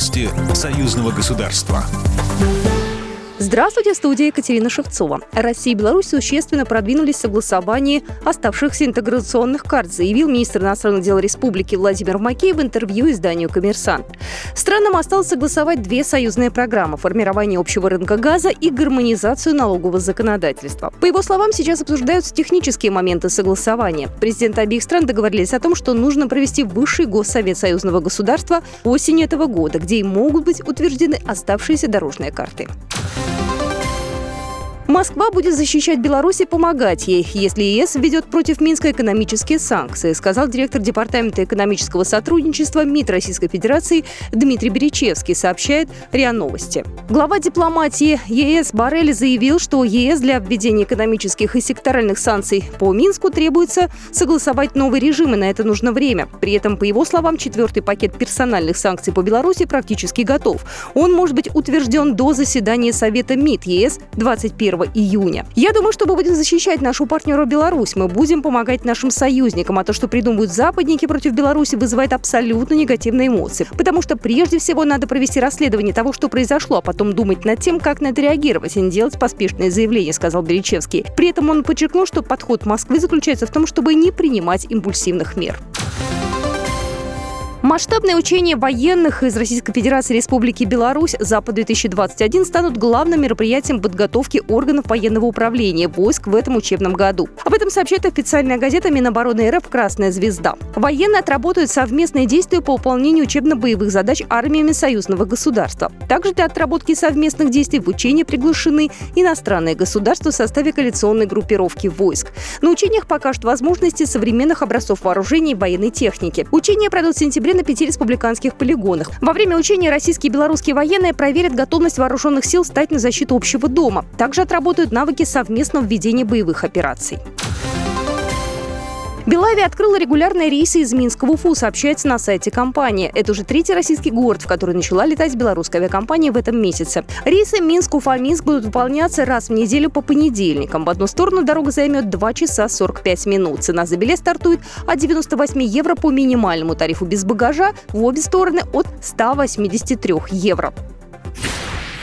Новости союзного государства. Здравствуйте, студия Екатерина Шевцова. Россия и Беларусь существенно продвинулись в согласовании оставшихся интеграционных карт, заявил министр иностранных дел республики Владимир Макеев в интервью изданию «Коммерсант». Странам осталось согласовать две союзные программы – формирование общего рынка газа и гармонизацию налогового законодательства. По его словам, сейчас обсуждаются технические моменты согласования. Президенты обеих стран договорились о том, что нужно провести высший госсовет союзного государства осенью этого года, где и могут быть утверждены оставшиеся дорожные карты. Москва будет защищать Беларусь и помогать ей, если ЕС введет против Минска экономические санкции, сказал директор Департамента экономического сотрудничества МИД Российской Федерации Дмитрий Беречевский, сообщает РИА Новости. Глава дипломатии ЕС Барель заявил, что ЕС для введения экономических и секторальных санкций по Минску требуется согласовать новый режим, и на это нужно время. При этом, по его словам, четвертый пакет персональных санкций по Беларуси практически готов. Он может быть утвержден до заседания Совета МИД ЕС 21 июня. Я думаю, что мы будем защищать нашу партнеру Беларусь. Мы будем помогать нашим союзникам. А то, что придумывают западники против Беларуси, вызывает абсолютно негативные эмоции. Потому что прежде всего надо провести расследование того, что произошло, а потом думать над тем, как на это реагировать, а не делать поспешные заявления, сказал Беречевский. При этом он подчеркнул, что подход Москвы заключается в том, чтобы не принимать импульсивных мер. Масштабные учения военных из Российской Федерации Республики Беларусь «Запад-2021» станут главным мероприятием подготовки органов военного управления войск в этом учебном году. Об этом сообщает официальная газета Минобороны РФ «Красная звезда». Военные отработают совместные действия по выполнению учебно-боевых задач армиями союзного государства. Также для отработки совместных действий в учения приглашены иностранные государства в составе коалиционной группировки войск. На учениях покажут возможности современных образцов вооружений и военной техники. Учения пройдут в сентябре на пяти республиканских полигонах. Во время учения российские и белорусские военные проверят готовность вооруженных сил стать на защиту общего дома. Также отработают навыки совместного ведения боевых операций. Белави открыла регулярные рейсы из Минска в Уфу, сообщается на сайте компании. Это уже третий российский город, в который начала летать белорусская авиакомпания в этом месяце. Рейсы Минск-Уфа-Минск будут выполняться раз в неделю по понедельникам. В одну сторону дорога займет 2 часа 45 минут. Цена за билет стартует от 98 евро по минимальному тарифу без багажа, в обе стороны от 183 евро.